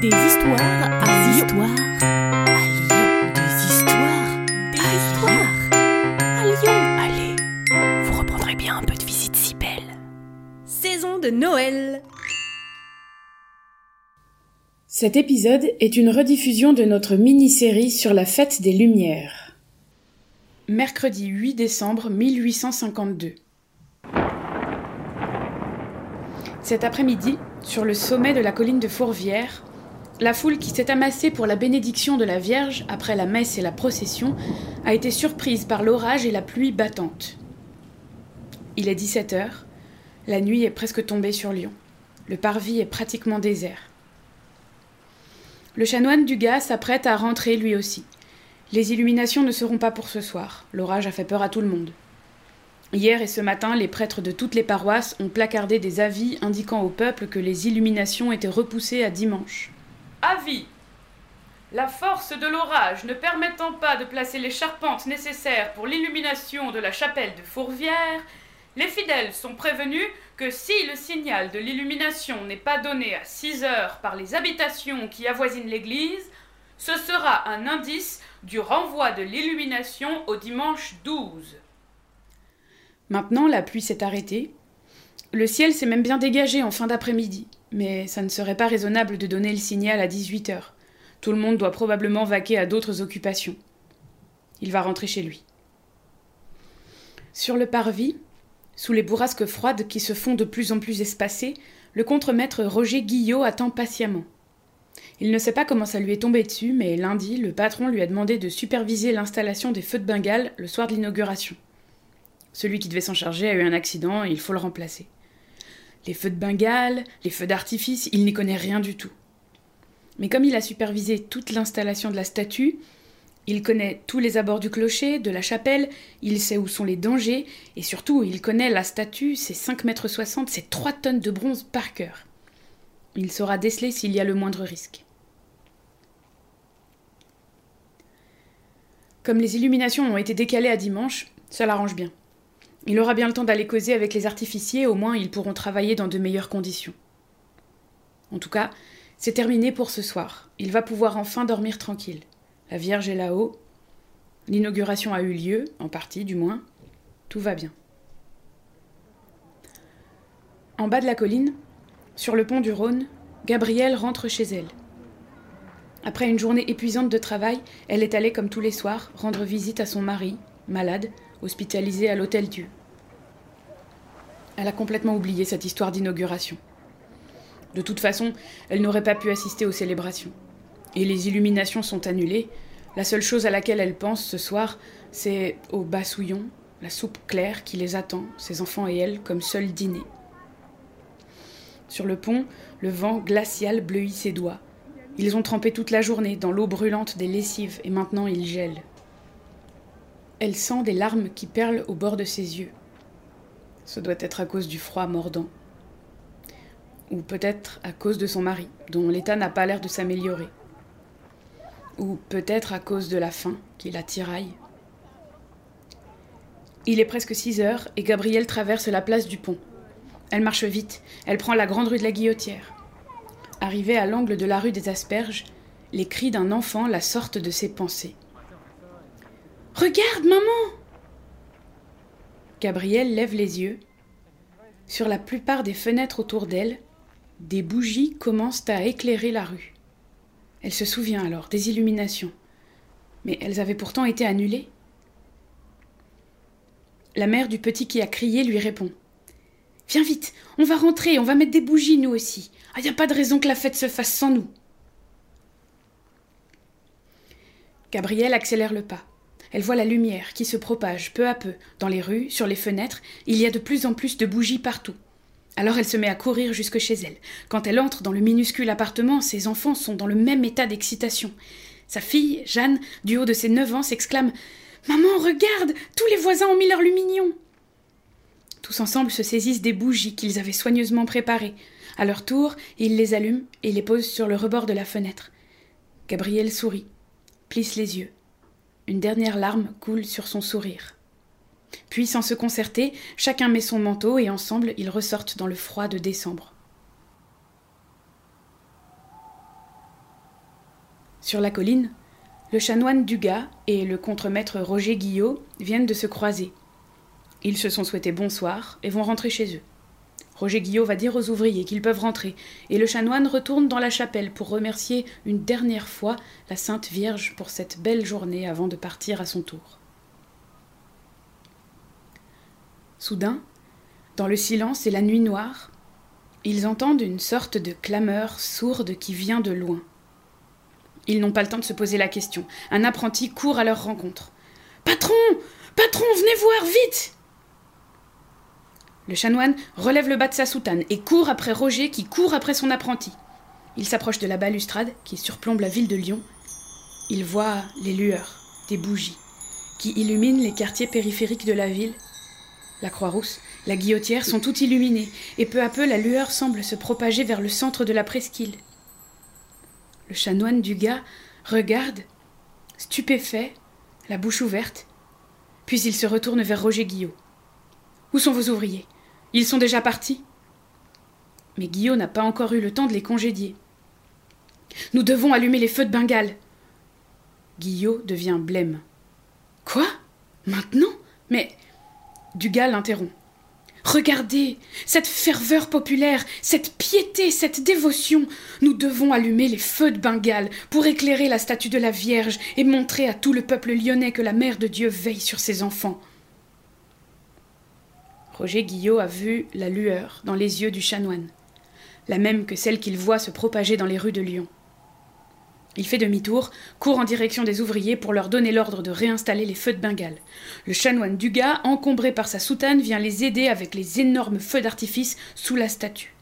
Des histoires à Lyon. histoires à Lyon. Des histoires Des histoires à Lyon. Allez, vous reprendrez bien un peu de visite si belle. Saison de Noël. Cet épisode est une rediffusion de notre mini-série sur la fête des Lumières. Mercredi 8 décembre 1852. Cet après-midi, sur le sommet de la colline de Fourvière, la foule qui s'est amassée pour la bénédiction de la Vierge après la messe et la procession a été surprise par l'orage et la pluie battante. Il est 17 heures, la nuit est presque tombée sur Lyon. Le parvis est pratiquement désert. Le chanoine du gars s'apprête à rentrer lui aussi. Les illuminations ne seront pas pour ce soir. L'orage a fait peur à tout le monde. Hier et ce matin, les prêtres de toutes les paroisses ont placardé des avis indiquant au peuple que les illuminations étaient repoussées à dimanche. Avis La force de l'orage ne permettant pas de placer les charpentes nécessaires pour l'illumination de la chapelle de Fourvière, les fidèles sont prévenus que si le signal de l'illumination n'est pas donné à 6 heures par les habitations qui avoisinent l'église, ce sera un indice du renvoi de l'illumination au dimanche 12. Maintenant, la pluie s'est arrêtée. Le ciel s'est même bien dégagé en fin d'après-midi mais ça ne serait pas raisonnable de donner le signal à 18 heures. Tout le monde doit probablement vaquer à d'autres occupations. Il va rentrer chez lui. Sur le parvis, sous les bourrasques froides qui se font de plus en plus espacées, le contremaître Roger Guillot attend patiemment. Il ne sait pas comment ça lui est tombé dessus, mais lundi, le patron lui a demandé de superviser l'installation des feux de Bengale le soir de l'inauguration. Celui qui devait s'en charger a eu un accident et il faut le remplacer. Les feux de Bengale, les feux d'artifice, il n'y connaît rien du tout. Mais comme il a supervisé toute l'installation de la statue, il connaît tous les abords du clocher, de la chapelle, il sait où sont les dangers, et surtout, il connaît la statue, ses 5 mètres 60, ses 3 tonnes de bronze par cœur. Il saura déceler s'il y a le moindre risque. Comme les illuminations ont été décalées à dimanche, ça l'arrange bien. Il aura bien le temps d'aller causer avec les artificiers, au moins ils pourront travailler dans de meilleures conditions. En tout cas, c'est terminé pour ce soir. Il va pouvoir enfin dormir tranquille. La Vierge est là-haut. L'inauguration a eu lieu, en partie du moins. Tout va bien. En bas de la colline, sur le pont du Rhône, Gabrielle rentre chez elle. Après une journée épuisante de travail, elle est allée comme tous les soirs rendre visite à son mari, malade, hospitalisée à l'Hôtel Dieu. Elle a complètement oublié cette histoire d'inauguration. De toute façon, elle n'aurait pas pu assister aux célébrations. Et les illuminations sont annulées. La seule chose à laquelle elle pense ce soir, c'est au bassouillon, la soupe claire qui les attend, ses enfants et elle, comme seul dîner. Sur le pont, le vent glacial bleuit ses doigts. Ils ont trempé toute la journée dans l'eau brûlante des lessives et maintenant ils gèlent. Elle sent des larmes qui perlent au bord de ses yeux. Ce doit être à cause du froid mordant. Ou peut-être à cause de son mari, dont l'état n'a pas l'air de s'améliorer. Ou peut-être à cause de la faim qui la tiraille. Il est presque 6 heures et Gabrielle traverse la place du pont. Elle marche vite, elle prend la grande rue de la Guillotière. Arrivée à l'angle de la rue des Asperges, les cris d'un enfant la sortent de ses pensées. Regarde, maman Gabrielle lève les yeux. Sur la plupart des fenêtres autour d'elle, des bougies commencent à éclairer la rue. Elle se souvient alors des illuminations. Mais elles avaient pourtant été annulées. La mère du petit qui a crié lui répond. Viens vite, on va rentrer, on va mettre des bougies nous aussi. Il ah, n'y a pas de raison que la fête se fasse sans nous. Gabrielle accélère le pas. Elle voit la lumière qui se propage peu à peu dans les rues, sur les fenêtres, il y a de plus en plus de bougies partout. Alors elle se met à courir jusque chez elle. Quand elle entre dans le minuscule appartement, ses enfants sont dans le même état d'excitation. Sa fille, Jeanne, du haut de ses neuf ans, s'exclame Maman, regarde Tous les voisins ont mis leur lumignon Tous ensemble se saisissent des bougies qu'ils avaient soigneusement préparées. À leur tour, ils les allument et les posent sur le rebord de la fenêtre. Gabrielle sourit, plisse les yeux. Une dernière larme coule sur son sourire. Puis, sans se concerter, chacun met son manteau et ensemble ils ressortent dans le froid de décembre. Sur la colline, le chanoine Dugas et le contremaître Roger Guillot viennent de se croiser. Ils se sont souhaités bonsoir et vont rentrer chez eux. Roger Guillot va dire aux ouvriers qu'ils peuvent rentrer, et le chanoine retourne dans la chapelle pour remercier une dernière fois la Sainte Vierge pour cette belle journée avant de partir à son tour. Soudain, dans le silence et la nuit noire, ils entendent une sorte de clameur sourde qui vient de loin. Ils n'ont pas le temps de se poser la question. Un apprenti court à leur rencontre. Patron Patron, venez voir, vite Le chanoine relève le bas de sa soutane et court après Roger qui court après son apprenti. Il s'approche de la balustrade qui surplombe la ville de Lyon. Il voit les lueurs des bougies qui illuminent les quartiers périphériques de la ville. La Croix-Rousse, la Guillotière sont toutes illuminées, et peu à peu la lueur semble se propager vers le centre de la presqu'île. Le chanoine du gars regarde, stupéfait, la bouche ouverte, puis il se retourne vers Roger Guillot. Où sont vos ouvriers? Ils sont déjà partis Mais Guillot n'a pas encore eu le temps de les congédier. Nous devons allumer les feux de Bengale. Guillot devient blême. Quoi? Maintenant? Mais. Dugas l'interrompt. Regardez cette ferveur populaire, cette piété, cette dévotion. Nous devons allumer les feux de Bengale pour éclairer la statue de la Vierge et montrer à tout le peuple lyonnais que la Mère de Dieu veille sur ses enfants. Roger Guillot a vu la lueur dans les yeux du chanoine, la même que celle qu'il voit se propager dans les rues de Lyon. Il fait demi-tour, court en direction des ouvriers pour leur donner l'ordre de réinstaller les feux de Bengale. Le chanoine Dugas, encombré par sa soutane, vient les aider avec les énormes feux d'artifice sous la statue.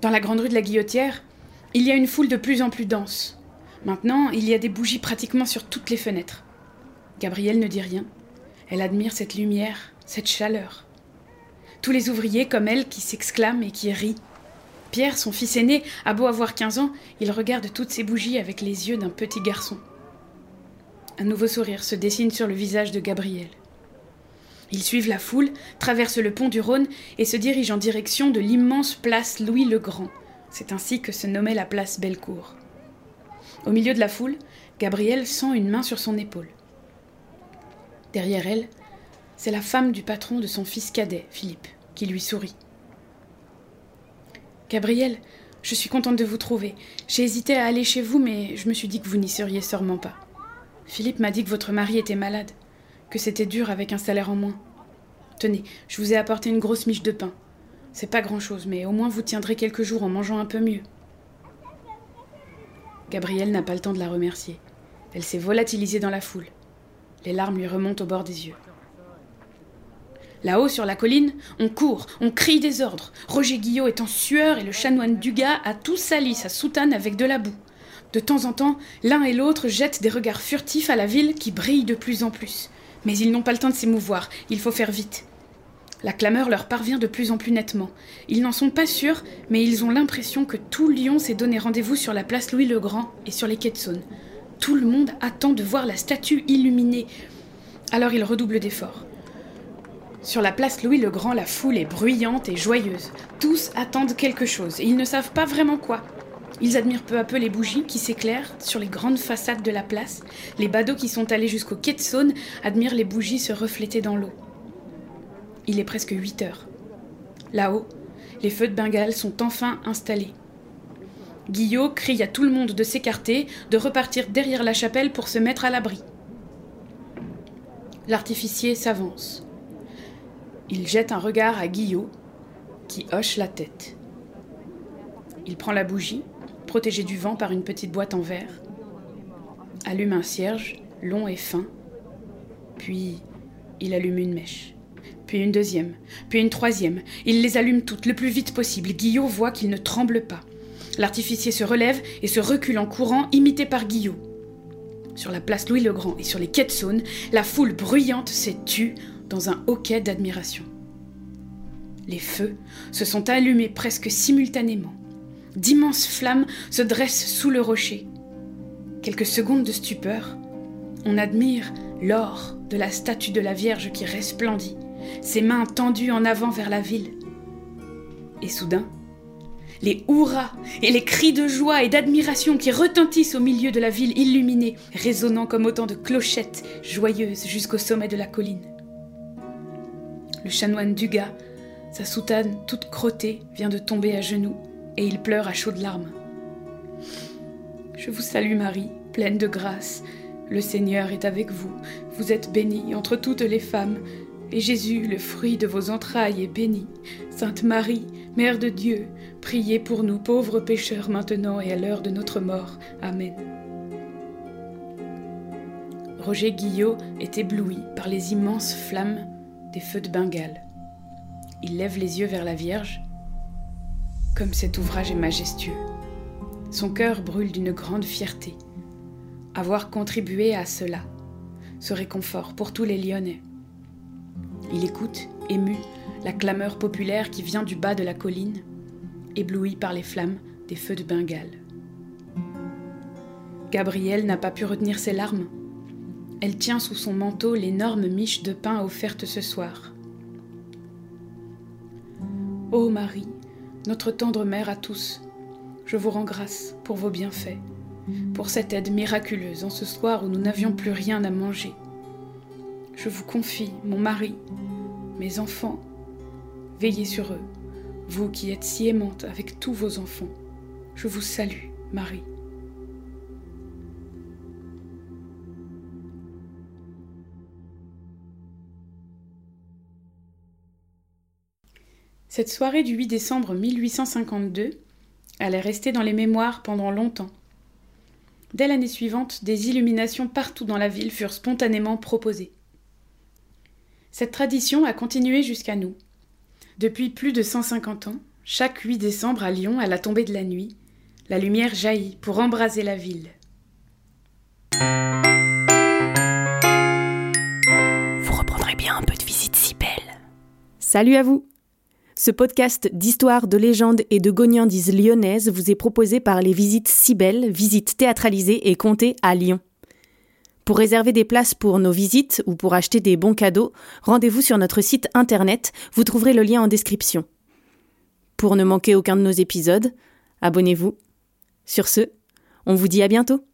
Dans la grande rue de la Guillotière, il y a une foule de plus en plus dense. Maintenant, il y a des bougies pratiquement sur toutes les fenêtres. Gabrielle ne dit rien. Elle admire cette lumière, cette chaleur. Tous les ouvriers comme elle qui s'exclament et qui rient. Pierre, son fils aîné, a beau avoir 15 ans, il regarde toutes ces bougies avec les yeux d'un petit garçon. Un nouveau sourire se dessine sur le visage de Gabriel. Ils suivent la foule, traversent le pont du Rhône et se dirigent en direction de l'immense place Louis le Grand. C'est ainsi que se nommait la place Bellecour. Au milieu de la foule, Gabriel sent une main sur son épaule. Derrière elle, c'est la femme du patron de son fils cadet, Philippe, qui lui sourit. Gabriel, je suis contente de vous trouver. J'ai hésité à aller chez vous, mais je me suis dit que vous n'y seriez sûrement pas. Philippe m'a dit que votre mari était malade, que c'était dur avec un salaire en moins. Tenez, je vous ai apporté une grosse miche de pain. C'est pas grand-chose, mais au moins vous tiendrez quelques jours en mangeant un peu mieux. Gabriel n'a pas le temps de la remercier. Elle s'est volatilisée dans la foule. Les larmes lui remontent au bord des yeux. Là-haut sur la colline, on court, on crie des ordres. Roger Guillot est en sueur et le chanoine Dugas a tout sali sa soutane avec de la boue. De temps en temps, l'un et l'autre jettent des regards furtifs à la ville qui brille de plus en plus. Mais ils n'ont pas le temps de s'émouvoir, il faut faire vite. La clameur leur parvient de plus en plus nettement. Ils n'en sont pas sûrs, mais ils ont l'impression que tout Lyon s'est donné rendez-vous sur la place Louis-le-Grand et sur les quais de Saône. Tout le monde attend de voir la statue illuminée. Alors ils redoublent d'efforts. Sur la place Louis le Grand, la foule est bruyante et joyeuse. Tous attendent quelque chose et ils ne savent pas vraiment quoi. Ils admirent peu à peu les bougies qui s'éclairent sur les grandes façades de la place. Les badauds qui sont allés jusqu'au quai de Saône admirent les bougies se refléter dans l'eau. Il est presque 8 heures. Là-haut, les feux de Bengale sont enfin installés. Guillot crie à tout le monde de s'écarter, de repartir derrière la chapelle pour se mettre à l'abri. L'artificier s'avance. Il jette un regard à Guillot, qui hoche la tête. Il prend la bougie, protégée du vent par une petite boîte en verre, allume un cierge, long et fin, puis il allume une mèche, puis une deuxième, puis une troisième. Il les allume toutes le plus vite possible. Guillot voit qu'il ne tremble pas. L'artificier se relève et se recule en courant, imité par Guillot. Sur la place Louis-le-Grand et sur les quais de Saône, la foule bruyante s'est tue dans un hoquet d'admiration. Les feux se sont allumés presque simultanément. D'immenses flammes se dressent sous le rocher. Quelques secondes de stupeur, on admire l'or de la statue de la Vierge qui resplendit, ses mains tendues en avant vers la ville. Et soudain, les hurrahs et les cris de joie et d'admiration qui retentissent au milieu de la ville illuminée, résonnant comme autant de clochettes joyeuses jusqu'au sommet de la colline. Le chanoine Dugas, sa soutane toute crottée, vient de tomber à genoux et il pleure à chaudes larmes. Je vous salue Marie, pleine de grâce. Le Seigneur est avec vous. Vous êtes bénie entre toutes les femmes, et Jésus, le fruit de vos entrailles, est béni. Sainte Marie, Mère de Dieu, priez pour nous pauvres pécheurs maintenant et à l'heure de notre mort. Amen. Roger Guillot est ébloui par les immenses flammes des feux de Bengale. Il lève les yeux vers la Vierge. Comme cet ouvrage est majestueux. Son cœur brûle d'une grande fierté. Avoir contribué à cela, ce réconfort pour tous les Lyonnais. Il écoute, ému, la clameur populaire qui vient du bas de la colline, ébloui par les flammes des feux de Bengale. Gabrielle n'a pas pu retenir ses larmes. Elle tient sous son manteau l'énorme miche de pain offerte ce soir. Ô Marie, notre tendre mère à tous, je vous rends grâce pour vos bienfaits, pour cette aide miraculeuse en ce soir où nous n'avions plus rien à manger. Je vous confie mon mari, mes enfants. Veillez sur eux, vous qui êtes si aimante avec tous vos enfants. Je vous salue, Marie. Cette soirée du 8 décembre 1852 allait rester dans les mémoires pendant longtemps. Dès l'année suivante, des illuminations partout dans la ville furent spontanément proposées. Cette tradition a continué jusqu'à nous. Depuis plus de 150 ans, chaque 8 décembre à Lyon, à la tombée de la nuit, la lumière jaillit pour embraser la ville. Vous reprendrez bien un peu de visite si belle. Salut à vous Ce podcast d'histoire, de légendes et de gognandises lyonnaises vous est proposé par les visites si belles, visites théâtralisées et comptées à Lyon. Pour réserver des places pour nos visites ou pour acheter des bons cadeaux, rendez-vous sur notre site internet, vous trouverez le lien en description. Pour ne manquer aucun de nos épisodes, abonnez-vous. Sur ce, on vous dit à bientôt.